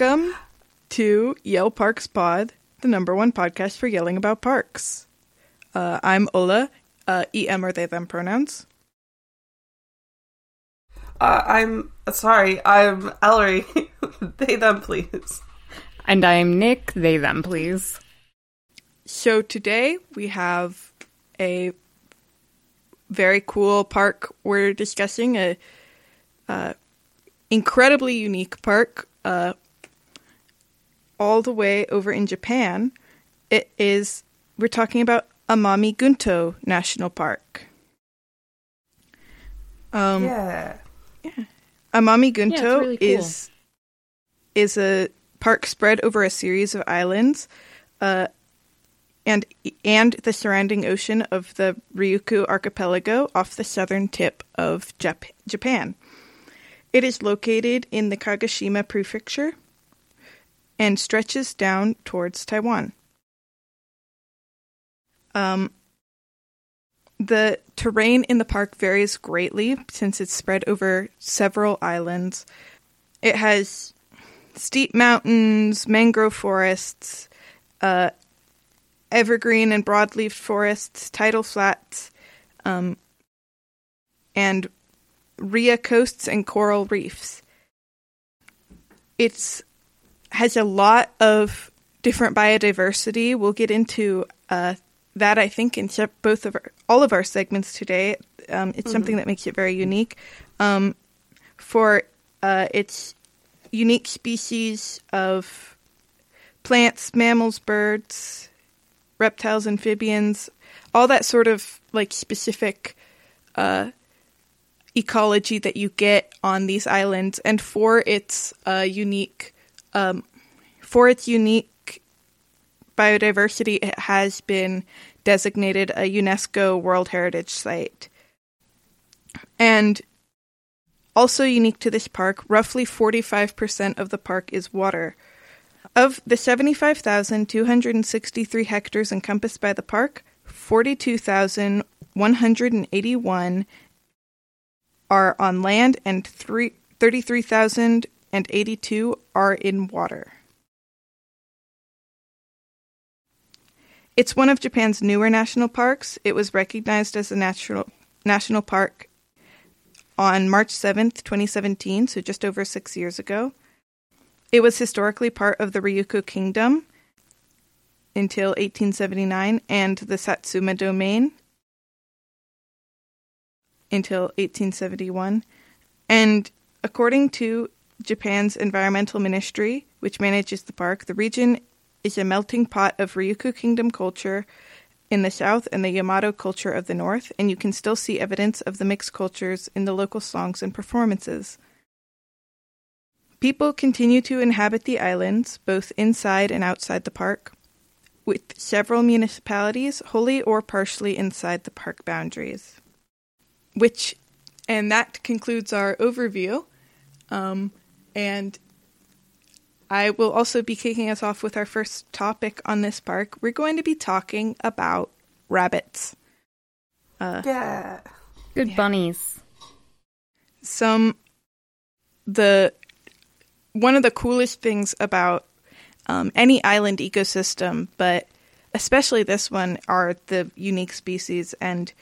Welcome to Yell Parks Pod, the number one podcast for yelling about parks. Uh, I'm Ole. Uh, EM are they them pronouns. Uh, I'm sorry. I'm Ellory. they them please. And I'm Nic. They them please. So today we have a very cool park. We're discussing a uh, incredibly unique park, uh, all the way over in Japan. It is. We're talking about Amami Gunto National Park. Um, yeah. Amami Gunto it's really cool. is is a park spread over a series of islands, uh, and and the surrounding ocean of the Ryukyu archipelago off the southern tip of Jap- Japan. It is located in the Kagoshima prefecture and stretches down towards Taiwan. Um, the terrain in the park varies greatly since it's spread over several islands. It has steep mountains, mangrove forests, uh, evergreen and broadleaf forests, tidal flats, um, and ria coasts and coral reefs. It's has a lot of different biodiversity. We'll get into uh, that, I think, in se- both of our, all of our segments today. Um, it's something that makes it very unique. Um, for uh, its unique species of plants, mammals, birds, reptiles, amphibians, all that sort of like specific uh, ecology that you get on these islands, and for its uh, unique, um, for its unique biodiversity, it has been designated a UNESCO World Heritage Site. And also unique to this park, roughly 45% of the park is water. Of the 75,263 hectares encompassed by the park, 42,181 are on land and three- 33,082 are in water. It's one of Japan's newer national parks. It was recognized as a natural national park on March 7th, 2017, so just over 6 years ago. It was historically part of the Ryukyu Kingdom until 1879 and the Satsuma domain until 1871. And according to Japan's Environmental Ministry, which manages the park, the region is a melting pot of Ryukyu Kingdom culture in the south and the Yamato culture of the north, and you can still see evidence of the mixed cultures in the local songs and performances. People continue to inhabit the islands, both inside and outside the park, with several municipalities wholly or partially inside the park boundaries. Which, and that concludes our overview. Um, and I will also be kicking us off with our first topic on this park. We're going to be talking about rabbits. Yeah. Good bunnies. Some the one of the coolest things about um, any island ecosystem, but especially this one, are the unique species. And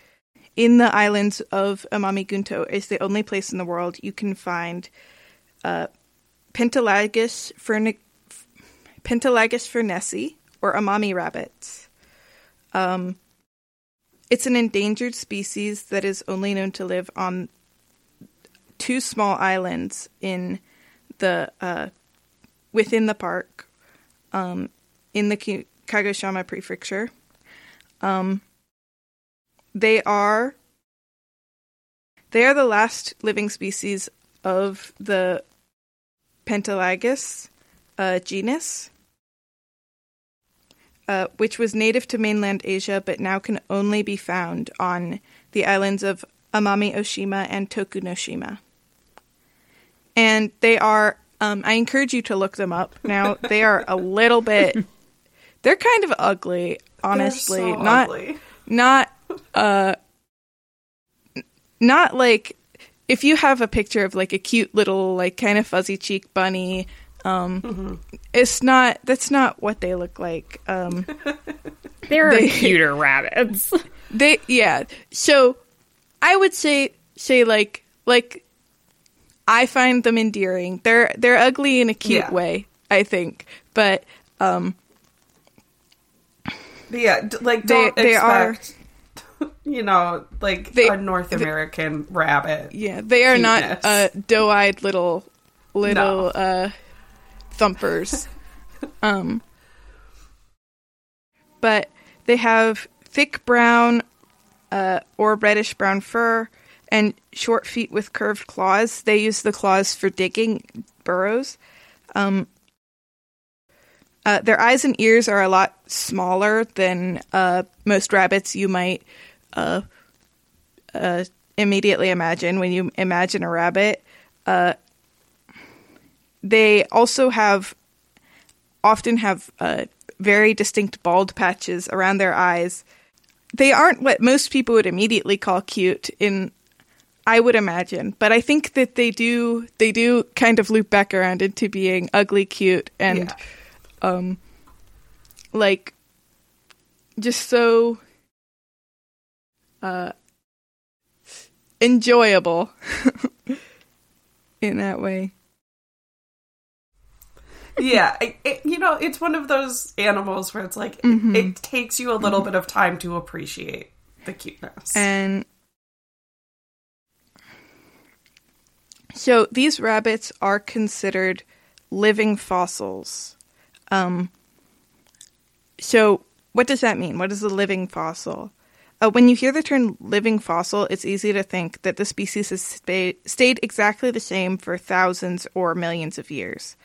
in the islands of Amami Gunto is the only place in the world you can find uh, Pentalagus ferne- Pentalagus furnessi, or Amami rabbits. Um, it's an endangered species that is only known to live on two small islands in the uh, within the park, um, in the Kagoshima prefecture. Um, they are they are the last living species of the Pentalagus uh, genus, uh, which was native to mainland Asia but now can only be found on the islands of Amami Oshima and Tokunoshima. And they are, um, I encourage you to look them up. Now, they are a little bit, they're kind of ugly, honestly. They're so not, ugly. not, uh, not like if you have a picture of like a cute little like kind of fuzzy cheek bunny um it's not that's not what they look like um There are They- cuter rabbits. they yeah so i would say say like like i find them endearing they're they're ugly in a cute Yeah. way i think but um But yeah, d- like They- don't they are- expect, you know, like They- a North American rabbit. yeah they are not uh doe-eyed little little No. uh thumpers um but they have thick brown uh, or reddish brown fur and short feet with curved claws. They use the claws for digging burrows. Um, uh, their eyes and ears are a lot smaller than uh, most rabbits you might uh, uh, immediately imagine when you imagine a rabbit. Uh, they also have often have uh, very distinct bald patches around their eyes. They aren't what most people would immediately call cute in I would imagine, but I think that they do they do kind of loop back around into being ugly cute and Yeah. Um like just so uh enjoyable in that way. yeah, it, it- you know, it's one of those animals where it's like Mm-hmm. it, it takes you a little bit of time to appreciate the cuteness. And so these rabbits are considered living fossils. Um, so what does that mean? What is a living fossil? Uh, when you hear the term living fossil, it's easy to think that the species has sta- stayed exactly the same for thousands or millions of years.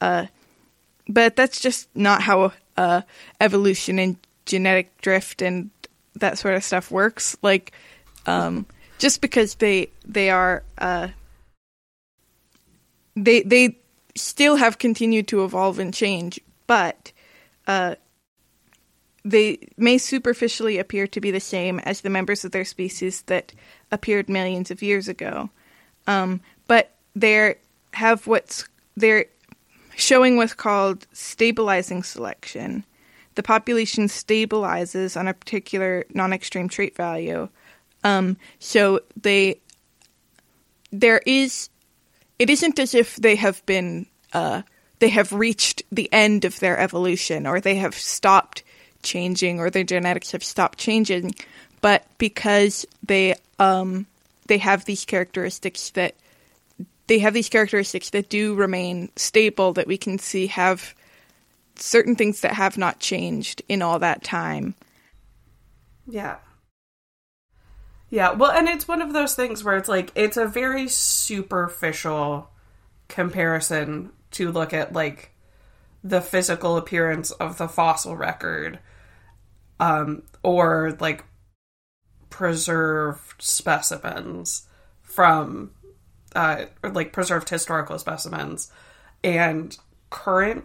Uh, but that's just not how uh, evolution and genetic drift and that sort of stuff works. Like, um, just because they they are uh, they they still have continued to evolve and change, but uh, they may superficially appear to be the same as the members of their species that appeared millions of years ago. Um, but they have what's they're showing what's called stabilizing selection. The population stabilizes on a particular non-extreme trait value. Um, so they there is it isn't as if they have been uh, they have reached the end of their evolution or they have stopped changing or their genetics have stopped changing but because they um they have these characteristics that they have these characteristics that do remain stable that we can see have certain things that have not changed in all that time Yeah. Yeah, well, and it's one of those things where it's like it's a very superficial comparison to look at like the physical appearance of the fossil record um or like preserved specimens from uh or like preserved historical specimens and current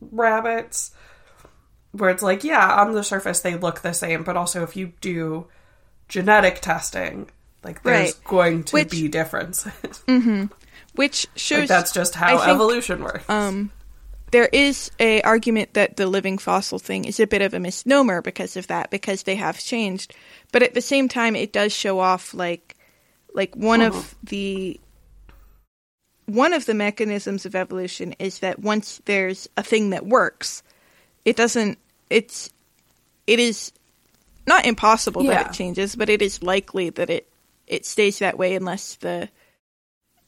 rabbits where it's like, yeah, on the surface they look the same, but also if you do genetic testing, like there's Right. going to Which- be differences. which shows like that's just how think, evolution works. um there is a argument that the living fossil thing is a bit of a misnomer because of that because they have changed but at the same time it does show off like like one of the one of the mechanisms of evolution is that once there's a thing that works it doesn't it's it is not impossible Yeah. that it changes but it is likely that it it stays that way unless the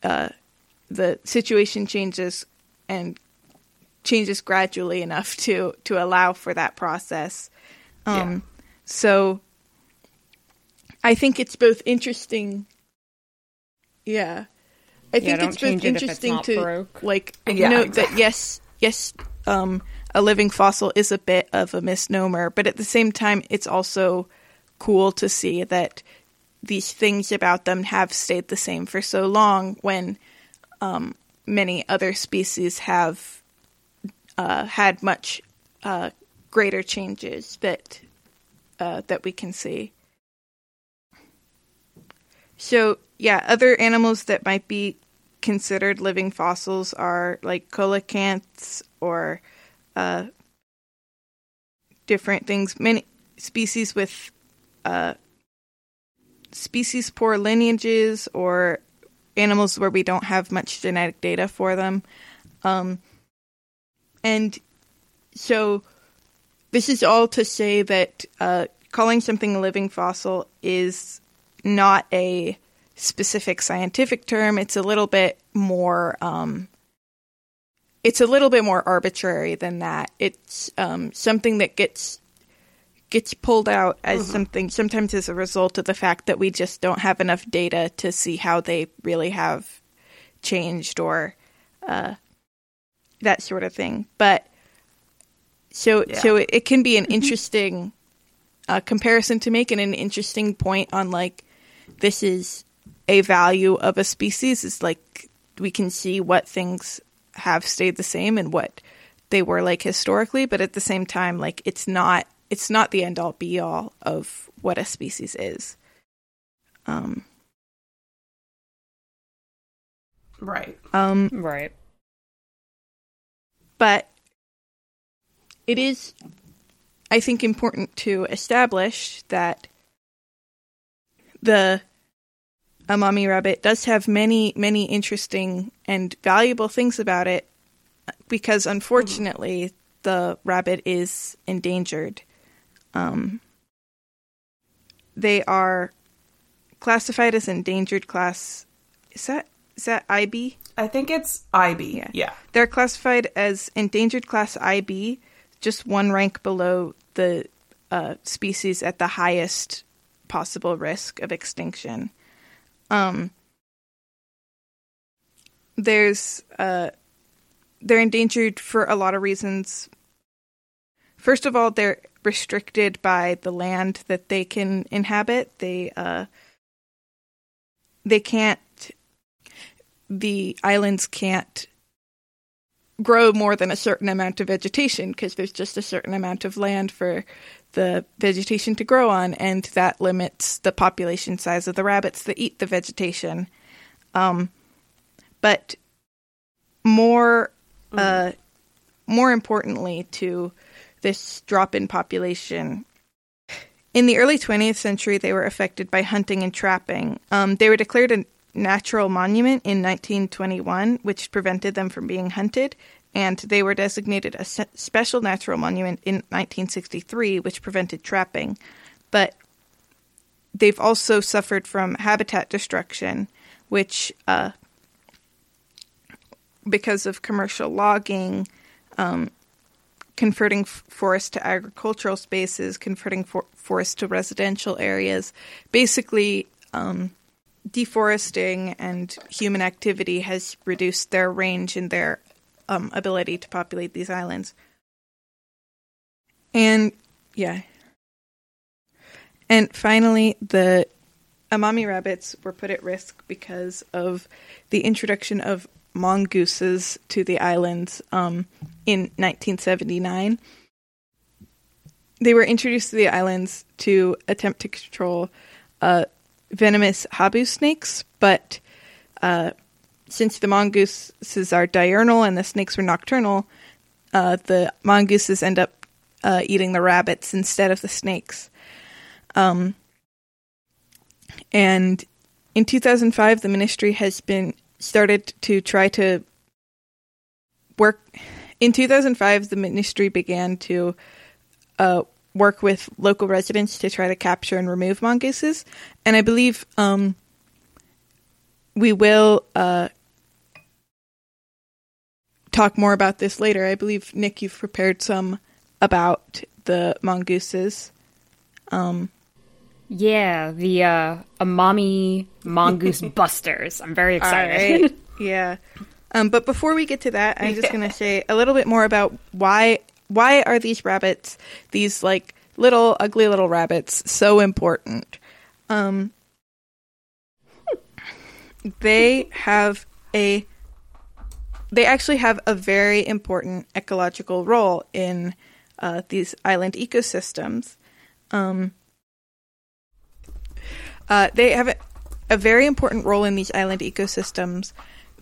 uh the situation changes and changes gradually enough to to allow for that process. Um, Yeah. So I think it's both interesting. Yeah, I think don't it's both change it it's interesting to broke. like Yeah, note exactly. that yes, yes, um, a living fossil is a bit of a misnomer, but at the same time, it's also cool to see that these things about them have stayed the same for so long when um, many other species have uh, had much uh, greater changes that uh, that we can see. So, yeah, other animals that might be considered living fossils are like coelacanths or uh, different things. Many species with uh, species poor lineages or animals where we don't have much genetic data for them. Um, and so this is all to say that uh, calling something a living fossil is not a specific scientific term. It's a little bit more. Um, it's a little bit more arbitrary than that. It's um, something that gets gets pulled out as something sometimes as a result of the fact that we just don't have enough data to see how they really have changed or uh, that sort of thing. But so Yeah. so it, it can be an interesting uh, comparison to make and an interesting point on like this is a value of a species is like we can see what things have stayed the same and what they were like historically but at the same time like it's not it's not the end all be all of what a species is um Right. um Right. but it is i think important to establish that the amami rabbit does have many many interesting and valuable things about it because unfortunately the rabbit is endangered um, they are classified as endangered class is that is that ib I think it's IB. Yeah. Yeah. they're classified as endangered class IB, just one rank below the uh, species at the highest possible risk of extinction. Um, there's uh, they're endangered for a lot of reasons. First of all, they're restricted by the land that they can inhabit. They uh, they can't. The islands can't grow more than a certain amount of vegetation because there's just a certain amount of land for the vegetation to grow on, and that limits the population size of the rabbits that eat the vegetation. Um, but more, uh, more importantly, to this drop in population. In the early 20th century, they were affected by hunting and trapping. Um, they were declared a natural monument in 1921, which prevented them from being hunted, and they were designated a special natural monument in 1963, which prevented trapping. But they've also suffered from habitat destruction, which, uh, because of commercial logging, um, converting f- forest to agricultural spaces, converting for- forest to residential areas, basically um, deforesting and human activity has reduced their range and their um, ability to populate these islands. And yeah. And finally, the Amami rabbits were put at risk because of the introduction of mongooses to the islands um, in 1979. They were introduced to the islands to attempt to control uh, venomous habu snakes, but uh, since the mongooses are diurnal and the snakes were nocturnal, uh, the mongooses end up uh, eating the rabbits instead of the snakes. Um, and in 2005, the ministry has been started to try to work. In 2005, the ministry began to uh, work with local residents to try to capture and remove mongooses. And I believe um, we will uh, talk more about this later. I believe, Nic, you've prepared some about the mongooses. Um, Yeah, the uh, Amami Mongoose Busters. I'm very excited. right. yeah. Um, but before we get to that, I'm just going to say a little bit more about why why are these rabbits, these like little ugly little rabbits, so important. Um, they have a they actually have a very important ecological role in uh, these island ecosystems. Um, uh, they have a, a very important role in these island ecosystems.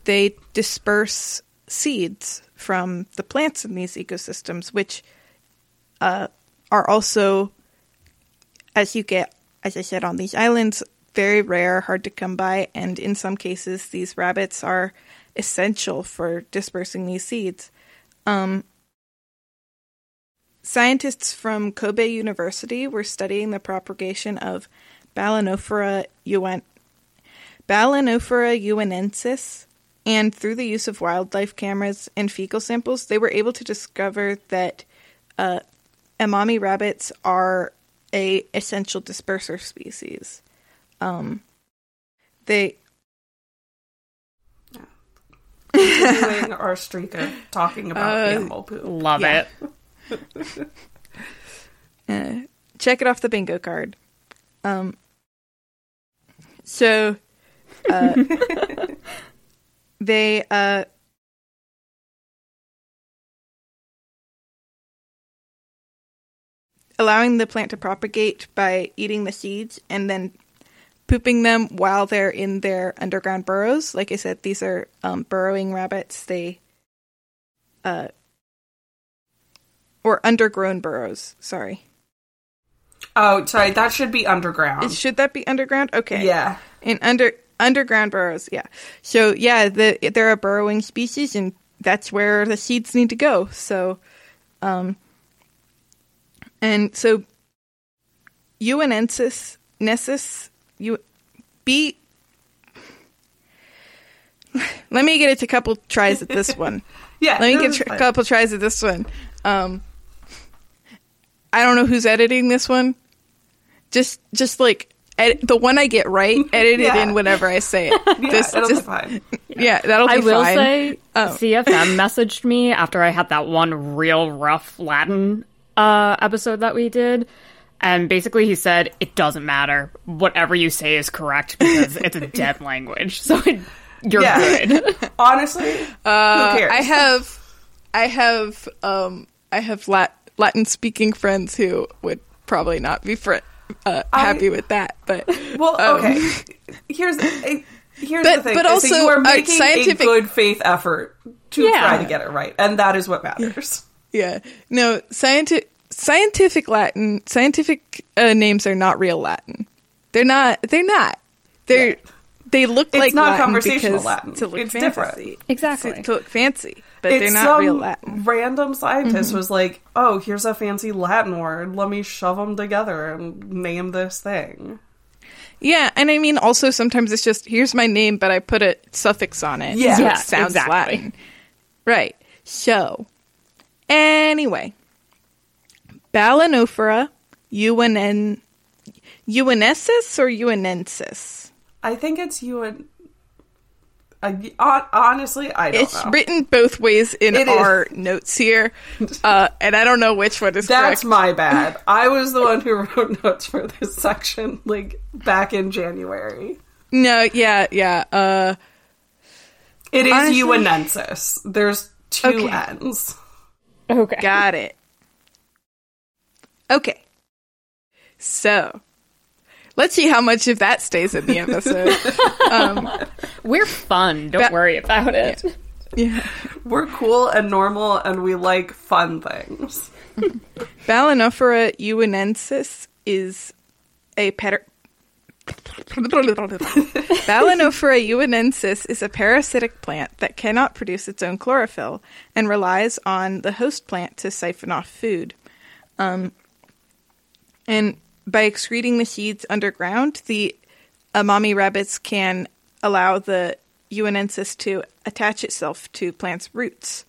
They disperse seeds from the plants in these ecosystems, which uh, are also, as you get, as I said, on these islands, very rare, hard to come by, and in some cases, these rabbits are essential for dispersing these seeds. Um, scientists from Kobe University were studying the propagation of Balanophora un- Balanophora uinensis, and through the use of wildlife cameras and fecal samples, they were able to discover that uh, amami rabbits are a essential disperser species. Um, they Continuing our streak of talking about Uh, animal poop. Love Yeah. it. uh, check it off the bingo card. Um, so uh, they uh, allowing the plant to propagate by eating the seeds and then pooping them while they're in their underground burrows. Like I said, these are um, burrowing rabbits. They uh, or undergrown burrows. Sorry. Oh, sorry, that should be underground. Should that be underground? Okay. yeah. In under underground burrows, yeah. So yeah, the they're a burrowing species, and that's where the seeds need to go. So, um, and so UNensis nessus you B. Let me get it a couple tries at this one. Yeah. Let me get a couple tries at this one. Um, I don't know who's editing this one. Just, just like ed- the one I get right, edit it Yeah. in whenever I say it. Yeah, Just- it'll just- be fine. yeah, that'll be fine. I will fine. say, Oh. CFM messaged me after I had that one real rough Latin uh, episode that we did. And basically, he said, it doesn't matter. Whatever you say is correct because it's a dead language. So it, you're Yeah. good. Honestly, Uh, who cares? I have, I have, um, I have Lat- Latin speaking friends who would probably not be fri uh, I- happy with that, but Well, um, okay. Here's eh, here's But- the thing. but is that also you are a making scientific- a good faith effort to Yeah. try to get it right, and that is what matters. Yeah. No, scientific scientific Latin scientific uh, names are not real Latin. They're not. They're not. They're. Yeah. They look like It's like not Latin conversational because Latin. to look It's fancy. different. Exactly. To, to look fancy, but it's they're not some real Latin. random Mm-hmm. scientist was like, "Oh, here's a fancy Latin word. Let me shove them together and name this thing." Yeah, and I mean also sometimes it's just here's my name, but I put a suffix on it. Yeah. so it sounds exactly. Latin. Right. So, anyway, Balanophora uinen uinensis or uinensis. I think it's and. I, honestly, I don't It's know. written both ways in It is. our notes here, uh, and I don't know which one is correct. That's correct. my bad. I was the one who wrote notes for this section, like back in January. no, yeah, yeah. Uh, It is Honestly- Uinensis. There's two Okay. N's. Okay. got it. Okay, so let's see how much of that stays in the episode. um, We're fun. Don't Ba- worry about it. yeah. We're cool and normal, and we like fun things. Balanophora uinensis is a pet. Balanophora uinensis is a parasitic plant that cannot produce its own chlorophyll and relies on the host plant to siphon off food. Um, and by excreting the seeds underground, the amami rabbits can allow the uinensis to attach itself to plants' roots.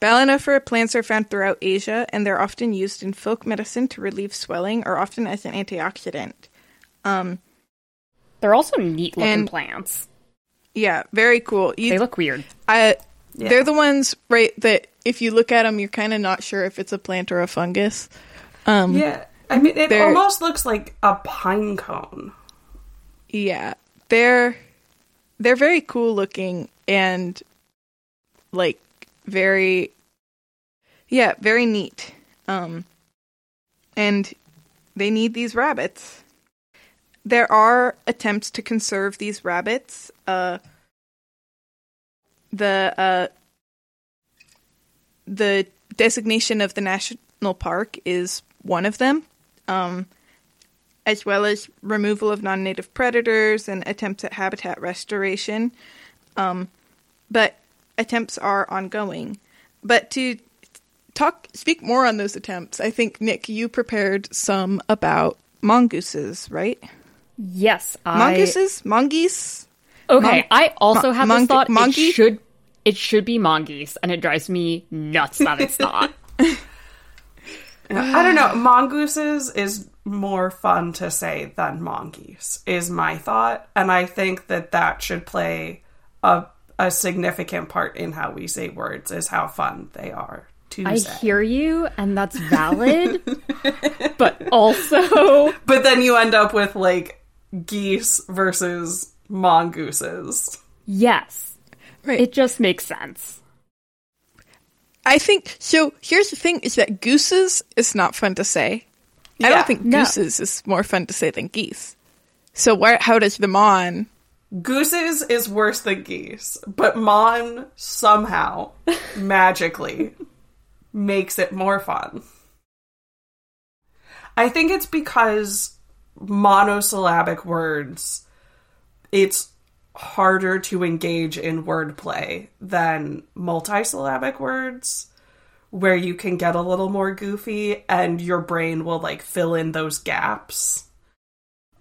Balanophora plants are found throughout Asia, and they're often used in folk medicine to relieve swelling or often as an antioxidant. They're also neat looking And- plants. Yeah, very cool. You, They look weird. I, Yeah. They're the ones, right, that if you look at them, you're kind of not sure if it's a plant or a fungus. Um, Yeah. I mean, it They're- almost looks like a pine cone. Yeah, they're they're very cool looking and like very yeah, very neat. Um and they need these rabbits. there are attempts to conserve these rabbits. Uh, the uh, the designation of the national park is one of them, um, as well as removal of non-native predators and attempts at habitat restoration. Um, but attempts are ongoing. But to talk, speak more on those attempts, I think Nic, you prepared some about mongooses, right? Yes, I... Mongooses, mongoose. Okay, Mon- I also have mon- this thought. monkey? It should it should be mongoose, and it drives me nuts that it's not. I don't know. Mongooses is more fun to say than monkeys, is my thought. And I think that that should play a, a significant part in how we say words, is how fun they are to I say. hear you, and that's valid. but also, But then you end up with like geese versus mongooses. yes, Right. it just makes sense. I think so. Here's the thing: is that gooses is not fun to say. I don't think no. gooses is more fun to say than geese. So where, how does the mon? Gooses is worse than geese, but mon somehow magically makes it more fun. I think it's because monosyllabic words, it's harder to engage in wordplay than multisyllabic words, where you can get a little more goofy and your brain will like fill in those gaps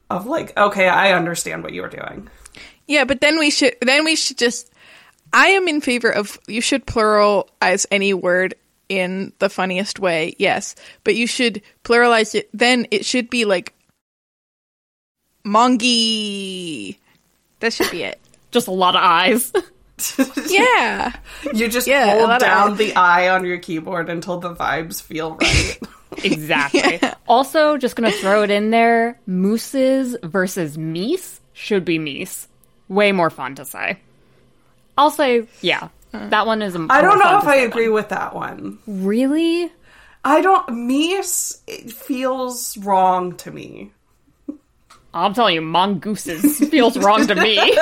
of like, okay, I understand what you were doing. Yeah, but then we should then we should just. I am in favor of you should pluralize any word in the funniest way. Yes, but you should pluralize it. Then it should be like mongi. That should be it. Just a lot of eyes. Yeah. You just Yeah, hold down the eye on your keyboard until the vibes feel right. exactly. Also, just gonna throw it in there. Mooses versus meese should be meese. Way more fun to say. I'll say, yeah, that one is. a I don't know if I agree one. with that one. Really? I don't. Meese it feels wrong to me. I'm telling you, mongooses feels wrong to me.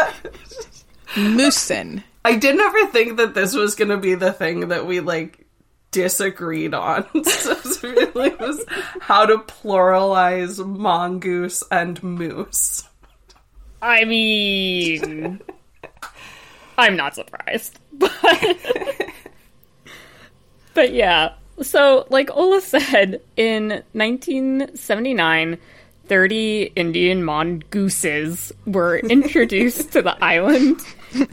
Moosin. I did never think that this was going to be the thing that we like disagreed on. so it really was how to pluralize mongoose and moose. I mean, I'm not surprised. But, but yeah. So, like Ole said, in 1979, 30 Indian mongooses were introduced to the island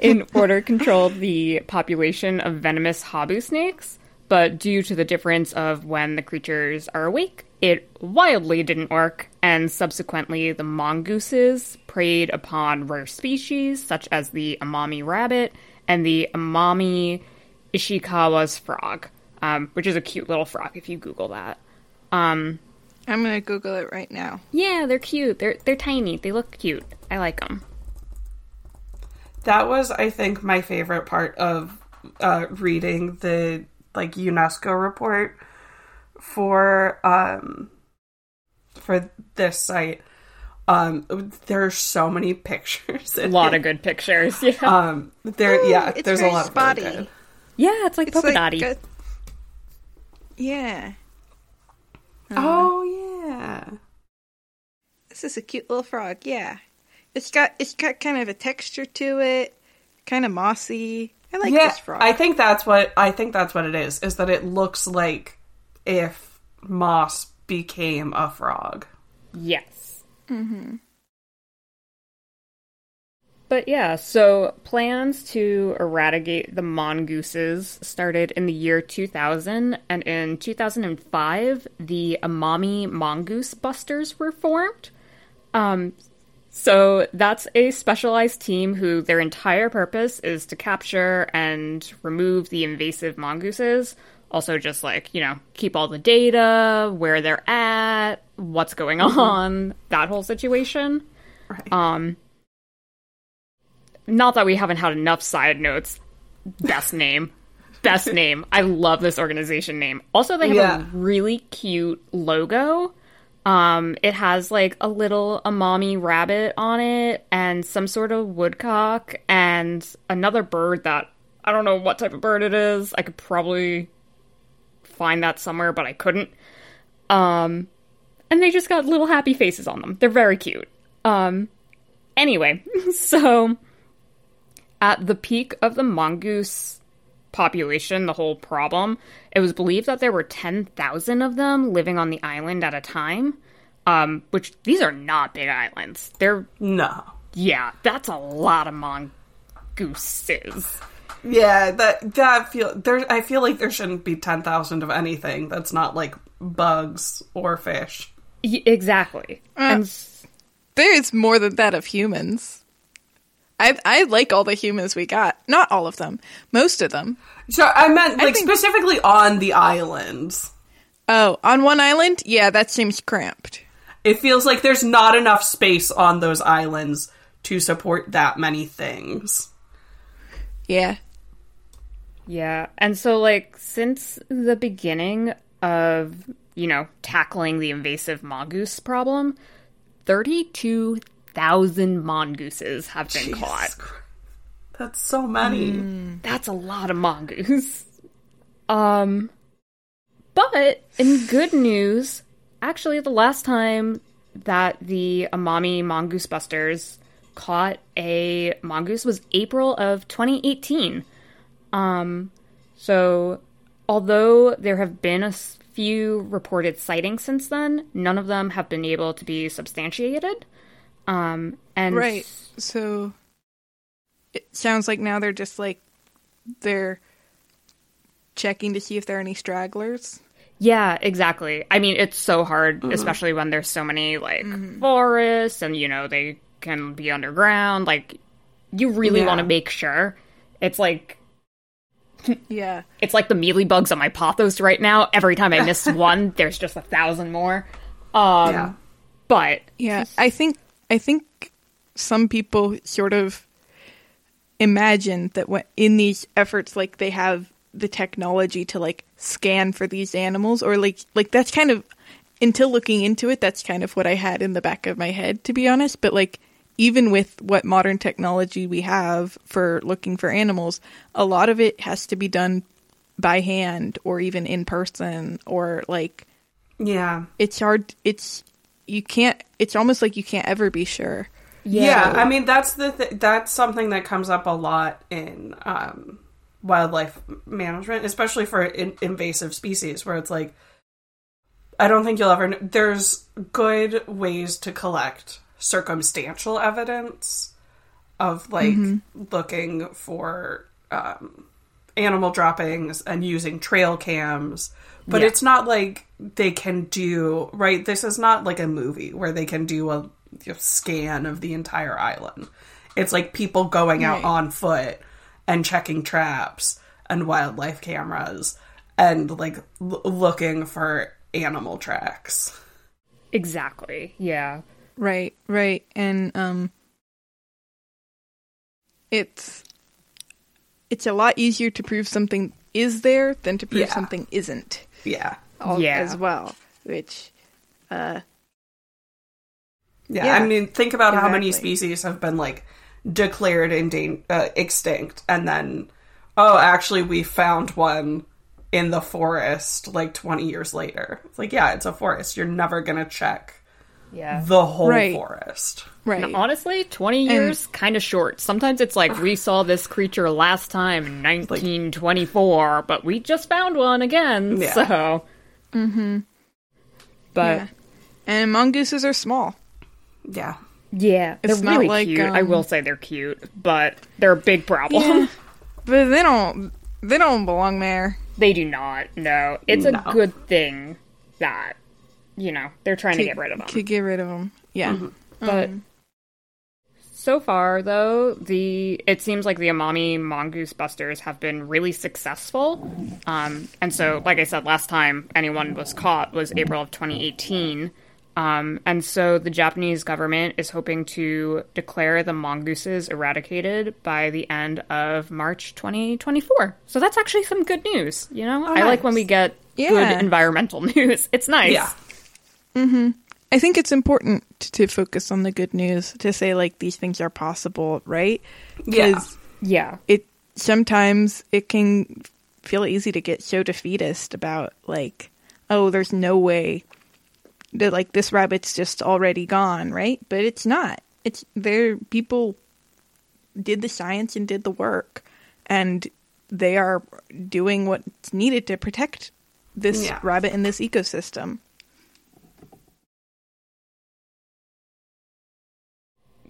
in order to control the population of venomous habu snakes. But due to the difference of when the creatures are awake, it wildly didn't work, and subsequently the mongooses preyed upon rare species such as the amami rabbit and the amami ishikawa's frog, um, which is a cute little frog if you Google that. Um, I'm gonna Google it right now. yeah, they're cute. They're they're tiny. They look cute. I like them. That was, I think, my favorite part of uh, reading the like UNESCO report for um for this site. Um, there are so many pictures. A lot of good pictures. Yeah, um. There, yeah. There's a very lot of spotty. really good. yeah. It's like It's polka like dotty. a- yeah. Oh yeah. This is a cute little frog. Yeah. It's got it's got kind of a texture to it, kind of mossy. I like yeah, this frog. I think that's what I think that's what it is. Is that it looks like if moss became a frog. Yes. Mm-hmm. But yeah, so plans to eradicate the mongooses started in the year 2000, and in 2005, the Amami Mongoose Busters were formed. Um, so that's a specialized team who their entire purpose is to capture and remove the invasive mongooses. Also, just like, you know, keep all the data, where they're at, what's going on, that whole situation. Right. Um, not that we haven't had enough side notes. Best name. Best name. I love this organization name. Also, they have Yeah. a really cute logo. Um, it has like a little amami rabbit on it, and some sort of woodcock, and another bird that I don't know what type of bird it is. I could probably find that somewhere, but I couldn't. Um, and they just got little happy faces on them. They're very cute. Um, anyway, so at the peak of the mongoose population, the whole problem, it was believed that there were 10,000 of them living on the island at a time. Um, which these are not big islands. They're, No. yeah, that's a lot of mongooses. Yeah, that that feel there. I feel like there shouldn't be ten thousand of anything that's not like bugs or fish. Y- exactly. and s- There is more than that of humans. I I like all the humans we got. Not all of them. Most of them. So I meant like think- specifically on the islands. Oh, on one island? Yeah, that seems cramped. It feels like there's not enough space on those islands to support that many things. Yeah. Yeah. And so, like, since the beginning of, you know, tackling the invasive mongoose problem, 32,000 mongooses have been Jesus caught. Christ. That's so many. That's a lot of mongoose. Um, but in good news, actually, the last time that the Amami Mongoose Busters caught a mongoose was April of 2018. Um, so although there have been a few reported sightings since then, none of them have been able to be substantiated. Um, and Right. So it sounds like now they're just like they're checking to see if there are any stragglers. Yeah, exactly. I mean, it's so hard, especially when there's so many like forests and you know they can be underground. Like, you really Yeah. want to make sure. It's like Yeah. it's like the mealy bugs on my pothos right now. Every time I miss one, there's just a thousand more. Um, yeah. but Yeah, I think I think some people sort of imagine that when, in these efforts, like they have the technology to like scan for these animals, or like like that's kind of until looking into it, that's kind of what I had in the back of my head, to be honest. But like even with what modern technology we have for looking for animals, a lot of it has to be done by hand or even in person or like Yeah. it's hard it's you can't it's almost like you can't ever be sure Yeah, I mean that's the th- that's something that comes up a lot in um, wildlife management, especially for in- invasive species, where it's like I don't think you'll ever. kn- There's good ways to collect circumstantial evidence of like looking for um, animal droppings and using trail cams. But Yeah. it's not like they can do right. This is not like a movie where they can do a you know, scan of the entire island. It's like people going out Right. on foot and checking traps and wildlife cameras and like l- looking for animal tracks. exactly, yeah, right right and um it's it's a lot easier to prove something is there than to prove Yeah. something isn't Yeah. al- Yeah. as well which uh Yeah, Yeah. I mean, think about how many species have been like declared endan- uh, extinct, and then, oh, actually, we found one in the forest like 20 years later. It's like, yeah, it's a forest. You're never gonna check yeah. the whole Right. forest. right And honestly, 20 years kind of short. Sometimes it's like we saw this creature last time in 1924, but we just found one again. Yeah. So, mm-hmm. But Yeah. and mongooses are small Yeah, yeah, It's they're not really like, cute. I um, will say they're cute, but they're a big problem. but they don't they don't belong there they do not. No, it's No. a good thing that you know they're trying to get rid of them. could get rid of them yeah But so far, though, the it seems like the Amami Mongoose Busters have been really successful. Um, and so, like I said last time, anyone was caught was April of 2018. Um, and so the Japanese government is hoping to declare the mongooses eradicated by the end of March 2024. So that's actually some good news. You know, I like when we get Yeah. good environmental news. It's nice. yeah, Mm-hmm. I think it's important to focus on the good news to say like these things are possible, right? Yeah. Yeah. It sometimes it can feel easy to get so defeatist about like, oh, there's no way that like this rabbit's just already gone, right? But it's not. It's there. People did the science and did the work, and they are doing what's needed to protect this Yeah. rabbit in this ecosystem.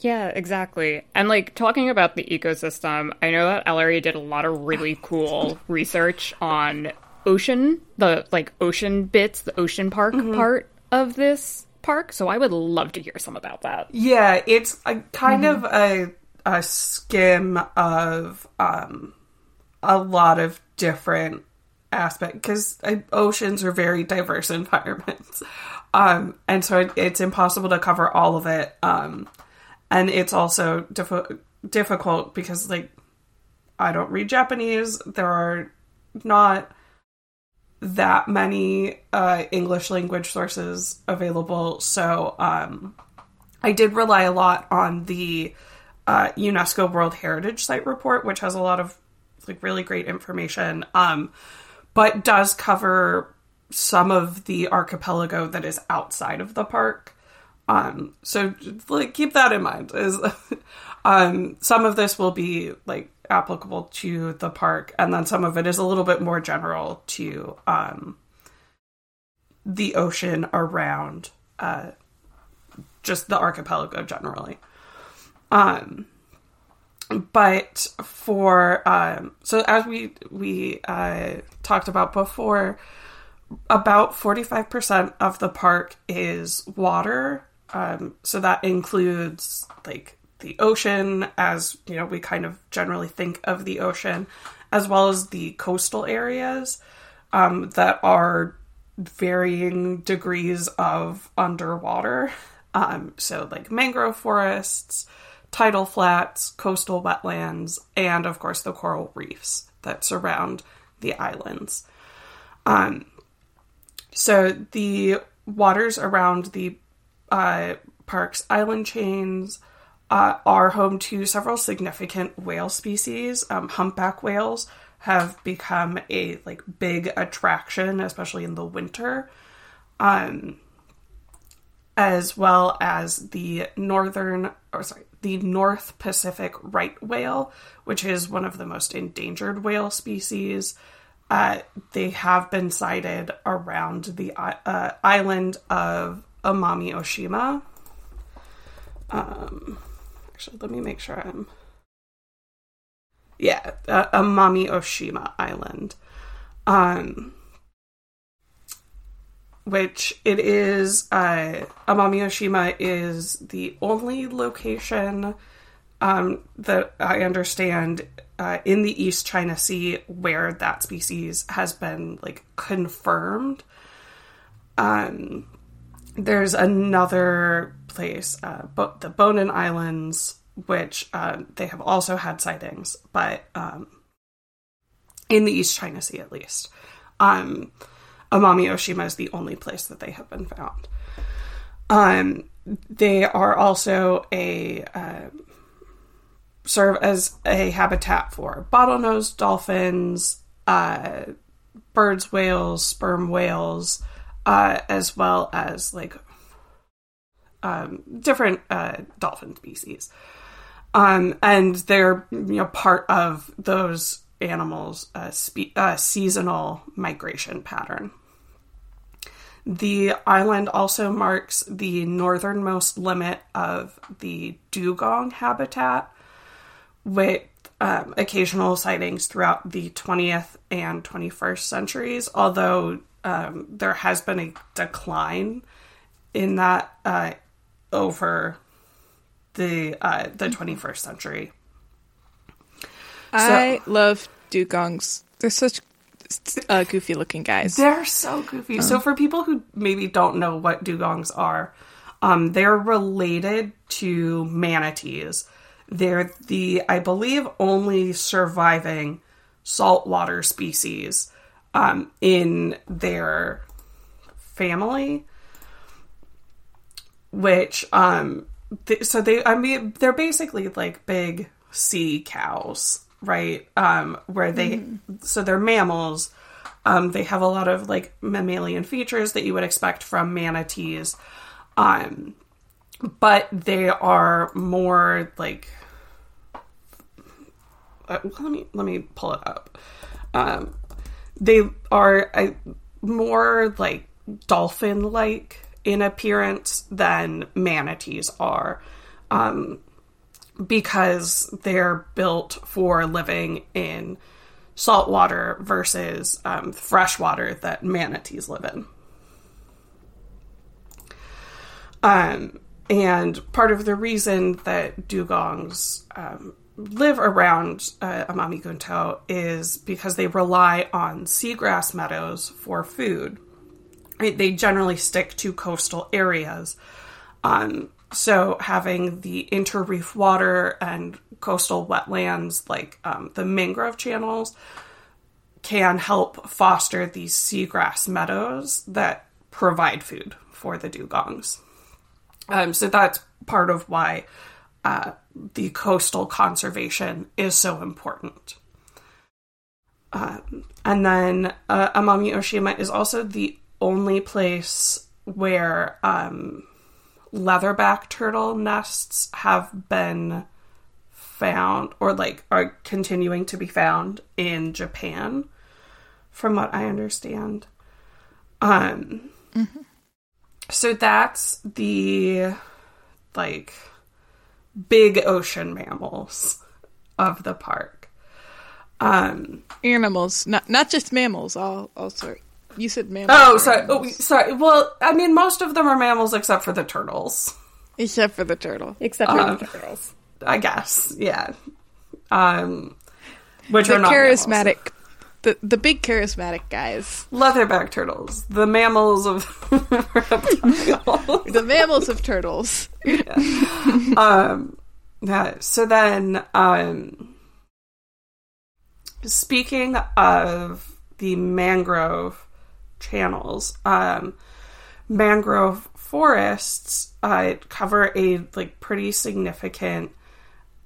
Yeah, exactly. And like talking about the ecosystem, I know that Ellory did a lot of really cool research on ocean, the like ocean bits, the ocean park part of this park. So I would love to hear some about that. Yeah, it's a kind of a a skim of um a lot of different aspects because oceans are very diverse environments, um, and so it, it's impossible to cover all of it. Um, and it's also diffi- difficult because like I don't read Japanese. There are not that many uh, English language sources available, so um, I did rely a lot on the uh, UNESCO World Heritage Site report, which has a lot of like really great information, um, but does cover some of the archipelago that is outside of the park. Um, so like keep that in mind. Is um, some of this will be like applicable to the park, and then some of it is a little bit more general to um, the ocean around uh, just the archipelago generally. Um, but for um, so as we we uh, talked about before, about forty five percent of the park is water. Um, so that includes like the ocean, as you know, we kind of generally think of the ocean, as well as the coastal areas um, that are varying degrees of underwater. Um, so, like mangrove forests, tidal flats, coastal wetlands, and of course the coral reefs that surround the islands. Um, so, the waters around the uh, park's island chains uh, are home to several significant whale species. Um, humpback whales have become a like big attraction, especially in the winter. Um, as well as the northern, or sorry, the North Pacific right whale, which is one of the most endangered whale species. Uh, they have been sighted around the uh, island of Amami Oshima. Um, actually, let me make sure I'm. Yeah, uh, Amami Oshima Island. Um, which it is uh Amami Oshima is the only location um that I understand uh, in the East China Sea where that species has been like confirmed. Um there's another place, uh, Bo- the Bonin Islands, which um, they have also had sightings, but um, in the East China Sea at least. Um, Amami Oshima is the only place that they have been found. Um, they are also a uh, serve as a habitat for bottlenose dolphins, uh, birds, whales, sperm whales, uh, as well as like um, different uh, dolphin species. Um, and they're you know part of those animals' uh, spe- uh, seasonal migration pattern. The island also marks the northernmost limit of the dugong habitat, with um, occasional sightings throughout the 20th and 21st centuries, although um, there has been a decline in that uh, over the uh, the 21st century. I love dugongs. They're such uh, goofy looking guys. They're so goofy. So for people who maybe don't know what dugongs are, um, they're related to manatees. They're the, I believe, only surviving saltwater species um, in their family. which um th- so they I mean they're basically like big sea cows, right? Um where they so they're mammals. Um they have a lot of like mammalian features that you would expect from manatees. Um but they are more like uh, let me let me pull it up. Um, they are uh, more like dolphin-like in appearance than manatees are, um, because they're built for living in saltwater versus um, freshwater that manatees live in. Um, and part of the reason that dugongs um, live around uh, Amami Gunto is because they rely on seagrass meadows for food. Right? They generally stick to coastal areas. Um, so having the interreef water and coastal wetlands like um, the mangrove channels can help foster these seagrass meadows that provide food for the dugongs. Um, so that's part of why uh, the coastal conservation is so important. Um, and then uh, Amami Oshima is also the only place where um, leatherback turtle nests have been found or like are continuing to be found in Japan from what I understand. Um so that's the like big ocean mammals of the park. Um Animals, not not just mammals. All all also, you said mammals. oh are sorry oh, animals. sorry well I mean most of them are mammals except for the turtles. except for the turtle. Except for the turtles. I guess. Yeah. Um which The are not mammals. The the big charismatic guys, leatherback turtles, the mammals of reptiles. the mammals of turtles. um yeah, so then um speaking of the mangrove channels um mangrove forests uh cover a like pretty significant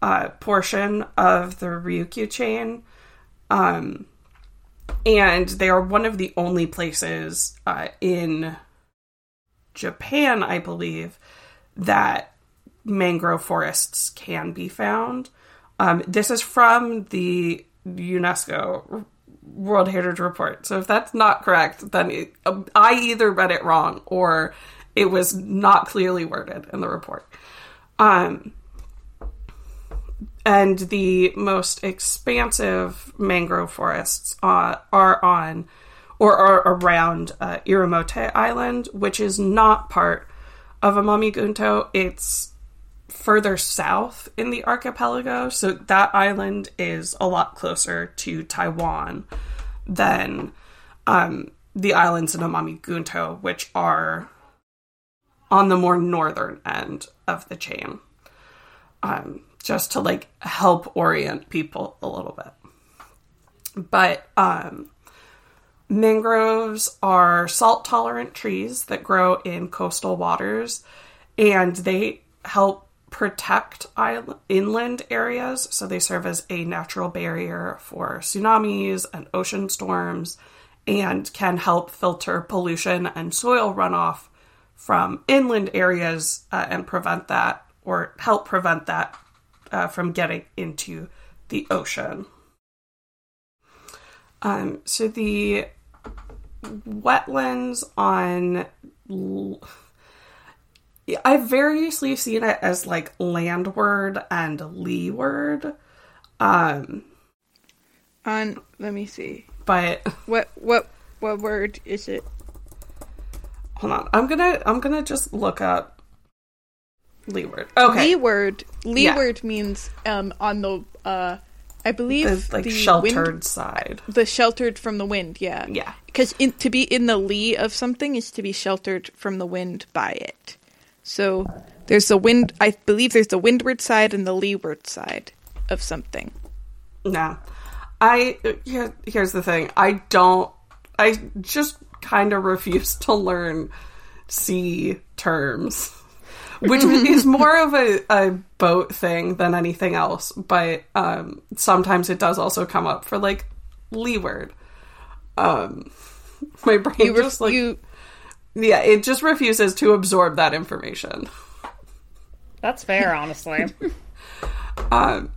uh portion of the ryukyu chain um and they are one of the only places uh in Japan I believe that mangrove forests can be found. Um, this is from the UNESCO World Heritage Report. So if that's not correct, then it, um, I either read it wrong or it was not clearly worded in the report. Um, and the most expansive mangrove forests uh, are on or are around uh, Iriomote Island, which is not part of Amami Gunto. It's further south in the archipelago, so that island is a lot closer to Taiwan than um, the islands in Amami Gunto, which are on the more northern end of the chain. Um, just to like help orient people a little bit. But um, mangroves are salt tolerant trees that grow in coastal waters and they help protect island, inland areas. So they serve as a natural barrier for tsunamis and ocean storms and can help filter pollution and soil runoff from inland areas uh, and prevent that or help prevent that uh, from getting into the ocean. Um, so the wetlands on I've variously seen it as like landward and leeward. Um, On, let me see. but What what what word is it? hold on. I'm gonna I'm gonna just look up leeward. Okay. Leeward. Leeward means um on the uh, I believe the like the sheltered wind- side. the sheltered from the wind. Yeah. Yeah. Because to be in the lee of something is to be sheltered from the wind by it. So there's the wind. I believe there's the windward side and the leeward side of something. No. I here, here's the thing. I don't I just kind of refuse to learn sea terms. Which is more of a, a boat thing than anything else. But um, sometimes it does also come up for like leeward. Um, my brain You, ref- just like you yeah, it just refuses to absorb that information. That's fair, honestly. Um,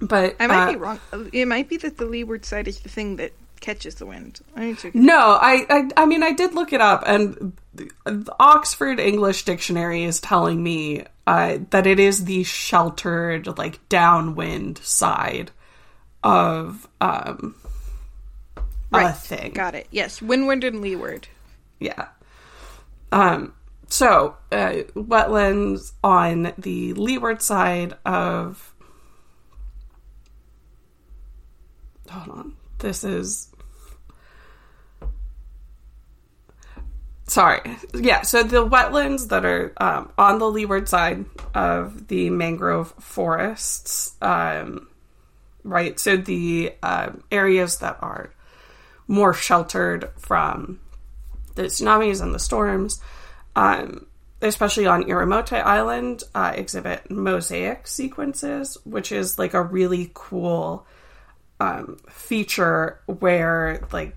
but I might uh, be wrong. It might be that the leeward side is the thing that catches the wind. I need to. No, I, I I mean I did look it up, and the, the Oxford English Dictionary is telling me uh, that it is the sheltered, like downwind side of um a Right. thing. Got it. Yes, windward and leeward. Yeah. Um. So, uh, wetlands on the leeward side of. Hold on. This is. Sorry. Yeah. So the wetlands that are um, on the leeward side of the mangrove forests, um, right? So the um, areas that are more sheltered from the tsunamis and the storms, um, especially on Iriomote Island, uh, exhibit mosaic sequences, which is like a really cool um, feature where like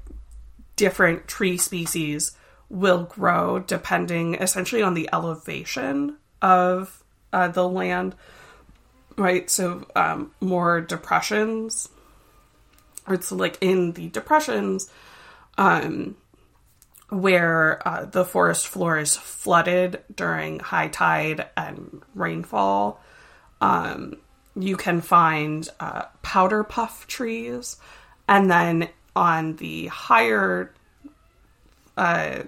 different tree species will grow depending essentially on the elevation of uh, the land, right? So um, more depressions. It's like in the depressions. Um, where uh, the forest floor is flooded during high tide and rainfall. Um, you can find uh, powder puff trees, and then on the higher uh,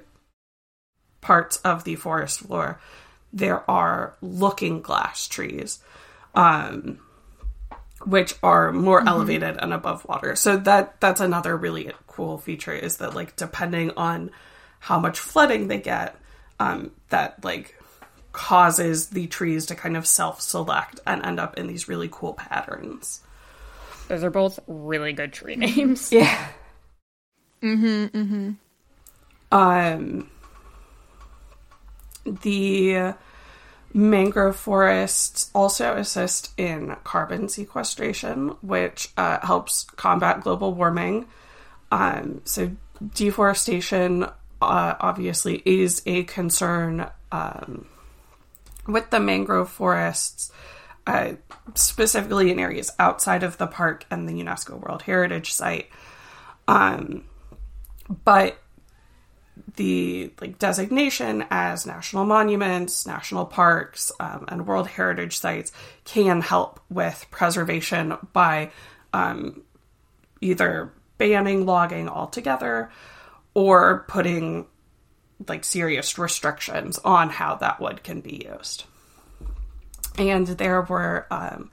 parts of the forest floor, there are looking glass trees. Um, which are more elevated and above water. So that that's another really cool feature is that like depending on how much flooding they get, um, that like causes the trees to kind of self-select and end up in these really cool patterns. Those are both really good tree names. Yeah. Mm-hmm. Mm-hmm. Um the mangrove forests also assist in carbon sequestration, which uh, helps combat global warming. Um, so, deforestation uh, obviously is a concern um, with the mangrove forests, uh, specifically in areas outside of the park and the UNESCO World Heritage Site. Um, but the like designation as national monuments, national parks, um, and World Heritage sites can help with preservation by um, either banning logging altogether or putting like serious restrictions on how that wood can be used. And there were um,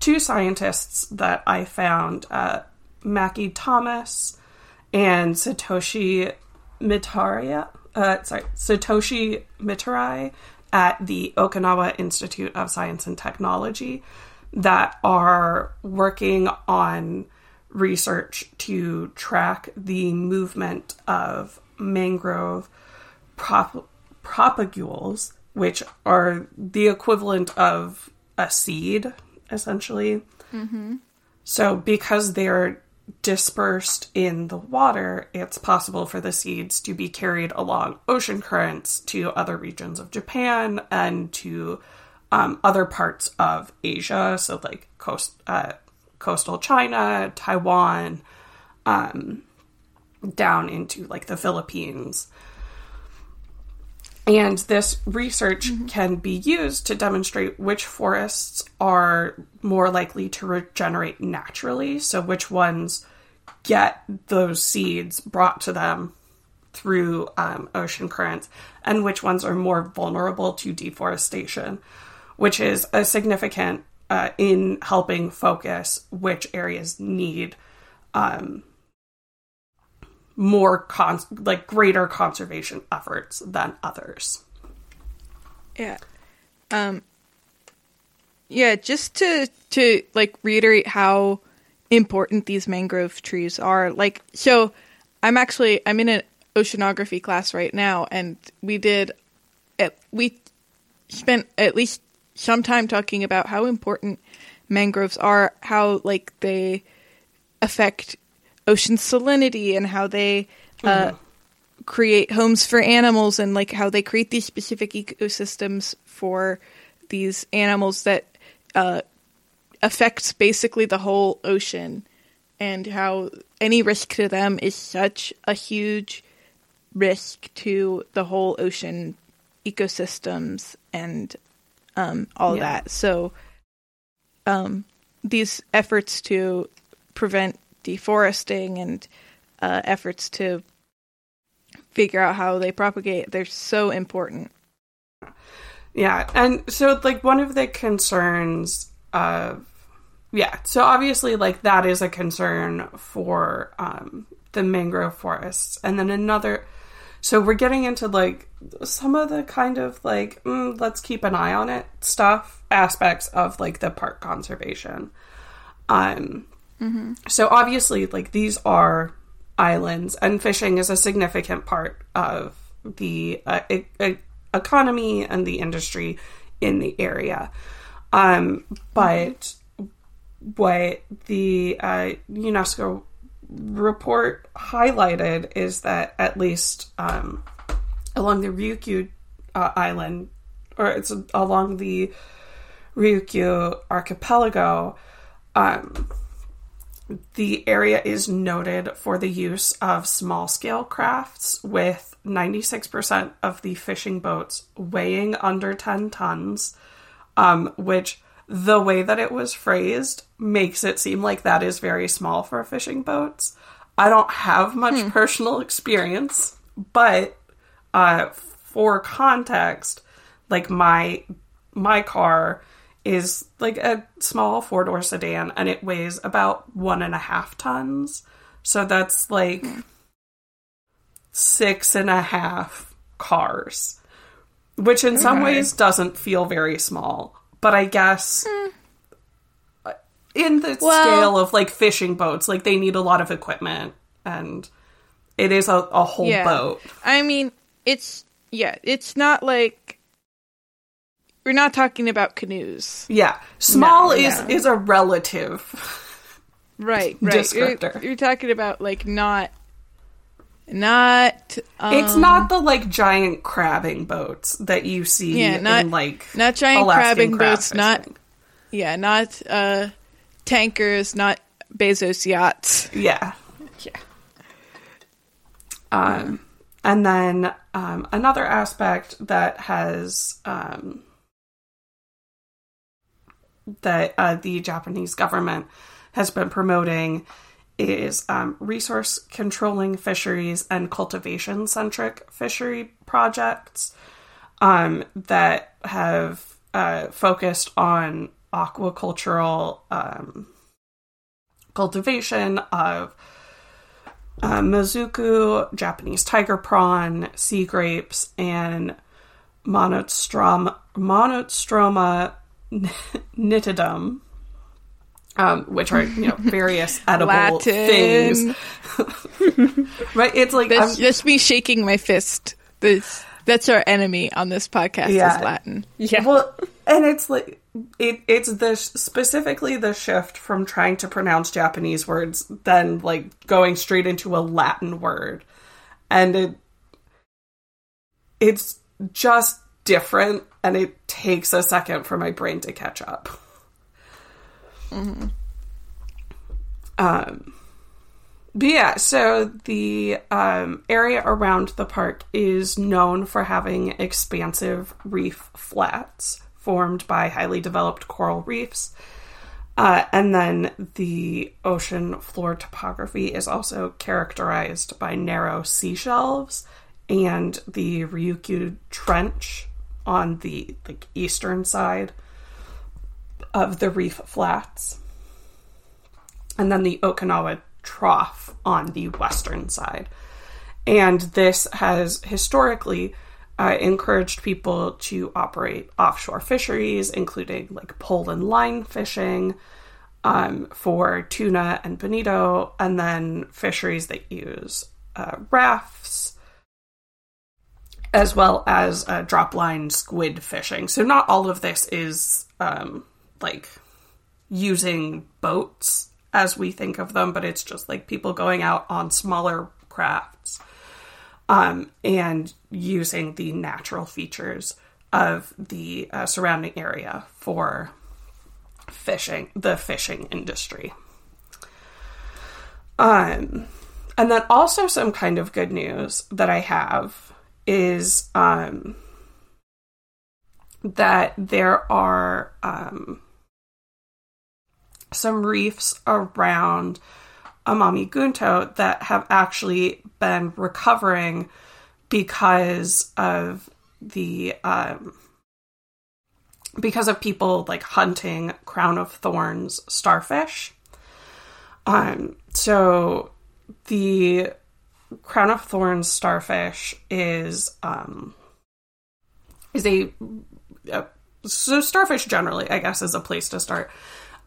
two scientists that I found, uh, Mackie Thomas and Satoshi Mitaria, uh, sorry, Satoshi Mitarai at the Okinawa Institute of Science and Technology that are working on research to track the movement of mangrove prop- propagules, which are the equivalent of a seed, essentially. So, because they're dispersed in the water, it's possible for the seeds to be carried along ocean currents to other regions of Japan and to um, other parts of Asia, so like coast, uh, coastal China, Taiwan, um, down into like the Philippines. And this research can be used to demonstrate which forests are more likely to regenerate naturally. So, which ones get those seeds brought to them through um, ocean currents, and which ones are more vulnerable to deforestation, which is a significant uh, in helping focus which areas need um, more con- like greater conservation efforts than others. Yeah. Um Yeah, just to to like reiterate how important these mangrove trees are. Like so I'm actually I'm in an oceanography class right now and we did we spent at least some time talking about how important mangroves are, how like they affect ocean salinity and how they uh, create homes for animals and like how they create these specific ecosystems for these animals that uh, affects basically the whole ocean and how any risk to them is such a huge risk to the whole ocean ecosystems and um, all Yeah. that. So, um, these efforts to prevent deforesting and uh, efforts to figure out how they propagate, they're so important. Yeah, and so like one of the concerns of yeah, so obviously like that is a concern for um the mangrove forests. And then another so we're getting into like some of the kind of like mm, let's keep an eye on it stuff aspects of like the park conservation. Um so obviously like these are islands and fishing is a significant part of the uh, e- e- economy and the industry in the area. Um, but what the uh, UNESCO report highlighted is that at least um, along the Ryukyu uh, island, or it's along the Ryukyu archipelago, um, the area is noted for the use of small scale crafts with 96% of the fishing boats weighing under 10 tons, um, which the way that it was phrased makes it seem like that is very small for fishing boats. I don't have much personal experience, but uh, for context, like my my car is like a small four door sedan and it weighs about one and a half tons. So that's like six and a half cars, which in some ways doesn't feel very small. But I guess in the Well- scale of like fishing boats, like they need a lot of equipment and it is a, a whole Yeah. boat. I mean, it's yeah, it's not like we're not talking about canoes, Yeah. Small No, is is a relative. right? Right. You're, Descriptor. you're talking about like not, not. Um, It's not the like giant crabbing boats that you see Yeah, not- in like not giant Alaskan crabbing crab boats, not fishing. yeah, not uh, tankers, not Bezos yachts. yeah. Yeah. Um, and then um, another aspect that has um, that uh, the Japanese government has been promoting is um, resource controlling fisheries and cultivation centric fishery projects um, that have uh, focused on aquacultural um, cultivation of uh, Mizuku, Japanese tiger prawn, sea grapes, and Monotstrom, Monostroma nitidum, um, which are you know various edible things. right? It's like That's, I'm- that's me shaking my fist. This, that's our enemy on this podcast Yeah. is Latin. Yeah. Well, and it's like it, it's the specifically the shift from trying to pronounce Japanese words then like going straight into a Latin word, and it it's just different, and it takes a second for my brain to catch up. Um. But yeah, so the um, area around the park is known for having expansive reef flats formed by highly developed coral reefs. Uh, and then the ocean floor topography is also characterized by narrow sea shelves and the Ryukyu Trench on the like eastern side of the reef flats and then the Okinawa Trough on the western side. And this has historically uh, encouraged people to operate offshore fisheries, including like pole and line fishing um, for tuna and bonito, and then fisheries that use uh, rafts as well as uh, dropline squid fishing. So not all of this is um, like using boats as we think of them, but it's just like people going out on smaller crafts um, and using the natural features of the uh, surrounding area for fishing, the fishing industry. Um, and then also some kind of good news that I have is um, that there are um, some reefs around Amami Gunto that have actually been recovering because of the um, because of people like hunting crown of thorns starfish. Um, so the crown of thorns starfish is um is a, a so starfish generally i guess is a place to start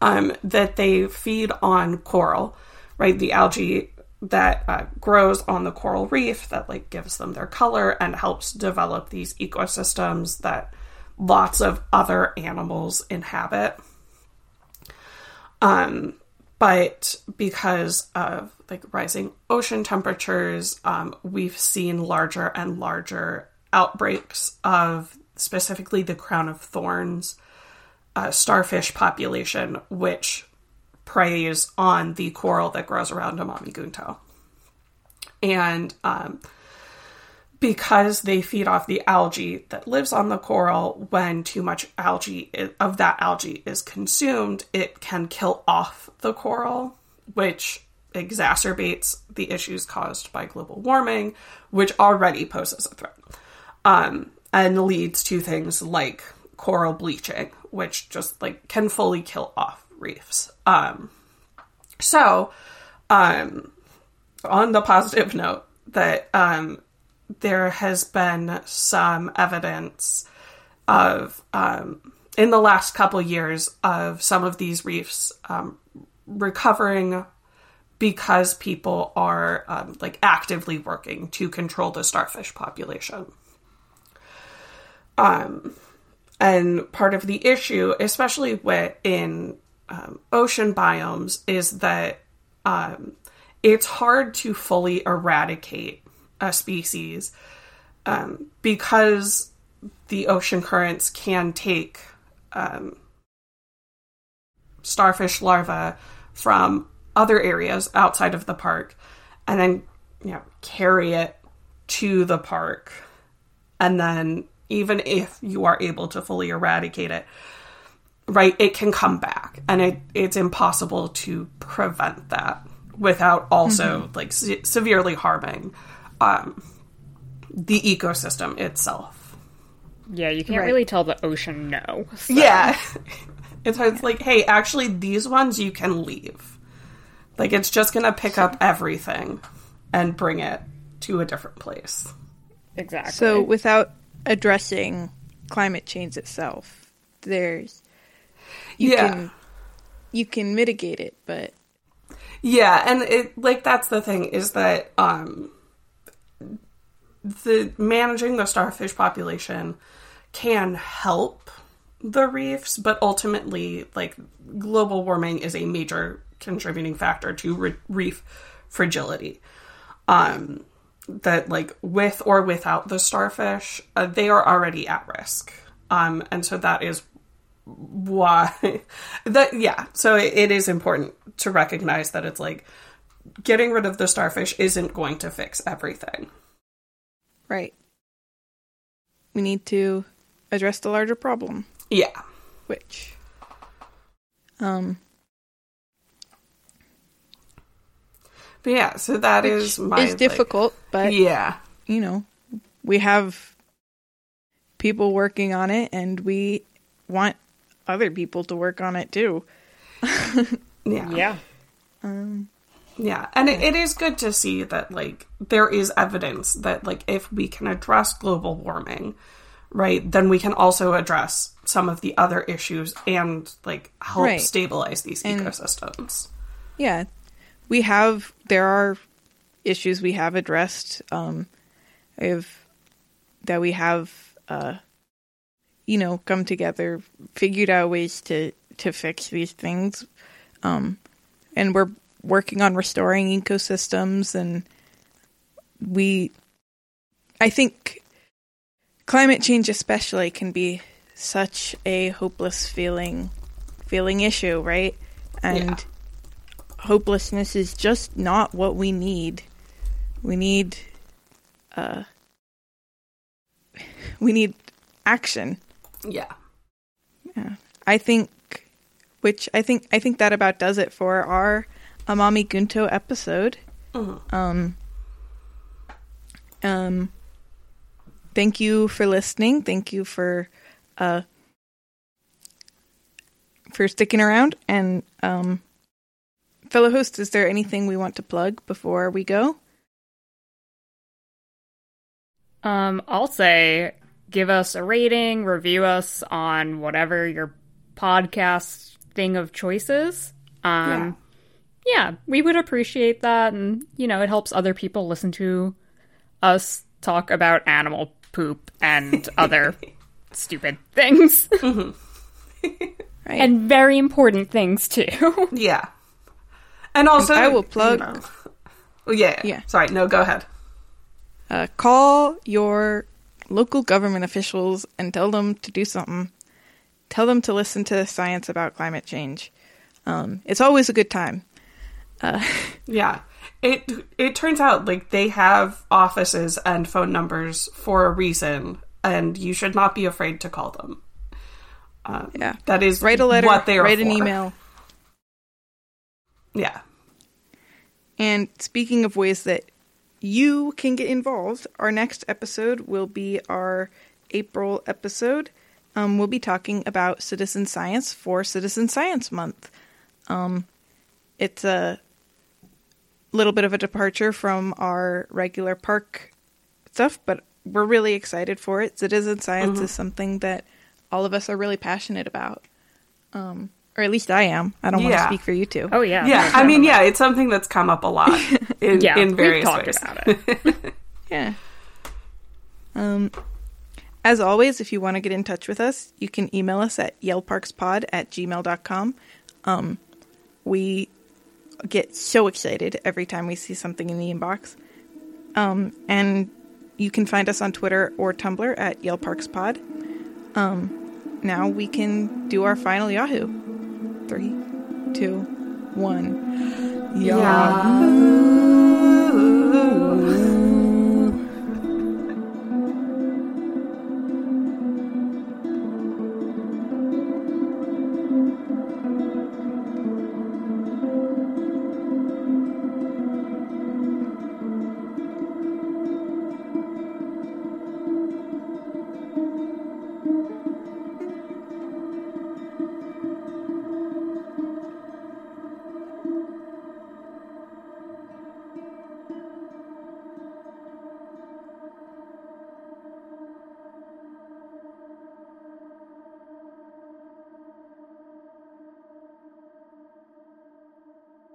um that they feed on coral right? The algae that uh, grows on the coral reef that like gives them their color and helps develop these ecosystems that lots of other animals inhabit. Um but because of like rising ocean temperatures, um, we've seen larger and larger outbreaks of specifically the crown of thorns uh, starfish population, which preys on the coral that grows around Amami Gunto. And um, because they feed off the algae that lives on the coral, when too much algae of that algae is consumed, it can kill off the coral, which exacerbates the issues caused by global warming, which already poses a threat, um, and leads to things like coral bleaching, which just like can fully kill off reefs. Um, so, um, on the positive note, that um, there has been some evidence of um, in the last couple years of some of these reefs um, recovering because people are um, like actively working to control the starfish population. Um, and part of the issue, especially with in um, ocean biomes, is that um, it's hard to fully eradicate a species um, because the ocean currents can take um, starfish larvae from other areas outside of the park and then you know carry it to the park and then even if you are able to fully eradicate it right it can come back and it, it's impossible to prevent that without also mm-hmm. like se- severely harming um, the ecosystem itself. Yeah, you can't right. really tell the ocean no. So. Yeah. it's, it's like, hey, actually, these ones you can leave. Like, it's just going to pick up everything and bring it to a different place. Exactly. So, without addressing climate change itself, there's you yeah. can you can mitigate it, but yeah, and it like that's the thing is that um the managing the starfish population can help the reefs, but ultimately, like global warming is a major contributing factor to re- reef fragility. Um, that like with or without the starfish, uh, they are already at risk. Um, and so that is why that yeah. So it, it is important to recognize that it's like getting rid of the starfish isn't going to fix everything. Right. We need to address the larger problem. Yeah. Which um But yeah, so that is my is difficult, like, but yeah, you know, we have people working on it, and we want other people to work on it too. yeah, yeah. Um, yeah, and it, it is good to see that like there is evidence that like if we can address global warming, right, then we can also address some of the other issues and like help right. stabilize these and, ecosystems. Yeah. We have there are issues we have addressed. Um I've that we have, uh, you know, come together, figured out ways to to fix these things, um, and we're working on restoring ecosystems, and we, I think, climate change especially can be such a hopeless feeling feeling issue, right? And Yeah. hopelessness is just not what we need. We need uh we need action. Yeah. Yeah. I think which I think I think that about does it for our Amami Gunto episode. Mhm. Um um thank you for listening. Thank you for uh for sticking around and um fellow host is there anything we want to plug before we go? Um, I'll say give us a rating, review us on whatever your podcast thing of choices. Um, yeah. We would appreciate that. And, you know, it helps other people listen to us talk about animal poop and other stupid things. Right. and very important things, too. Yeah. And also, I will plug- you know- Oh, yeah, Yeah. Sorry, no, go ahead. uh, call your local government officials and tell them to do something. Tell them to listen to science about climate change. Um, it's always a good time. Yeah. It it turns out like they have offices and phone numbers for a reason, and you should not be afraid to call them. Um, Yeah. that is Write a letter, What they are write an email. Yeah, And speaking of ways that you can get involved, our next episode will be our April episode. Um, we'll be talking about citizen science for Citizen Science Month. Um, it's a little bit of a departure from our regular park stuff, but we're really excited for it. Citizen science is something that all of us are really passionate about. Um, or at least I am. I don't want to speak for you two. Oh, yeah. yeah. I mean, yeah, it's something that's come up a lot in, Yeah, in we've talked ways. about it. Yeah. Um, as always, if you want to get in touch with us, you can email us at yellparkspod at gmail.com. Um, we get so excited every time we see something in the inbox. Um, and you can find us on Twitter or Tumblr at yellparkspod. Um, now we can do our final Yahoo. Three, two, one. Yahoo!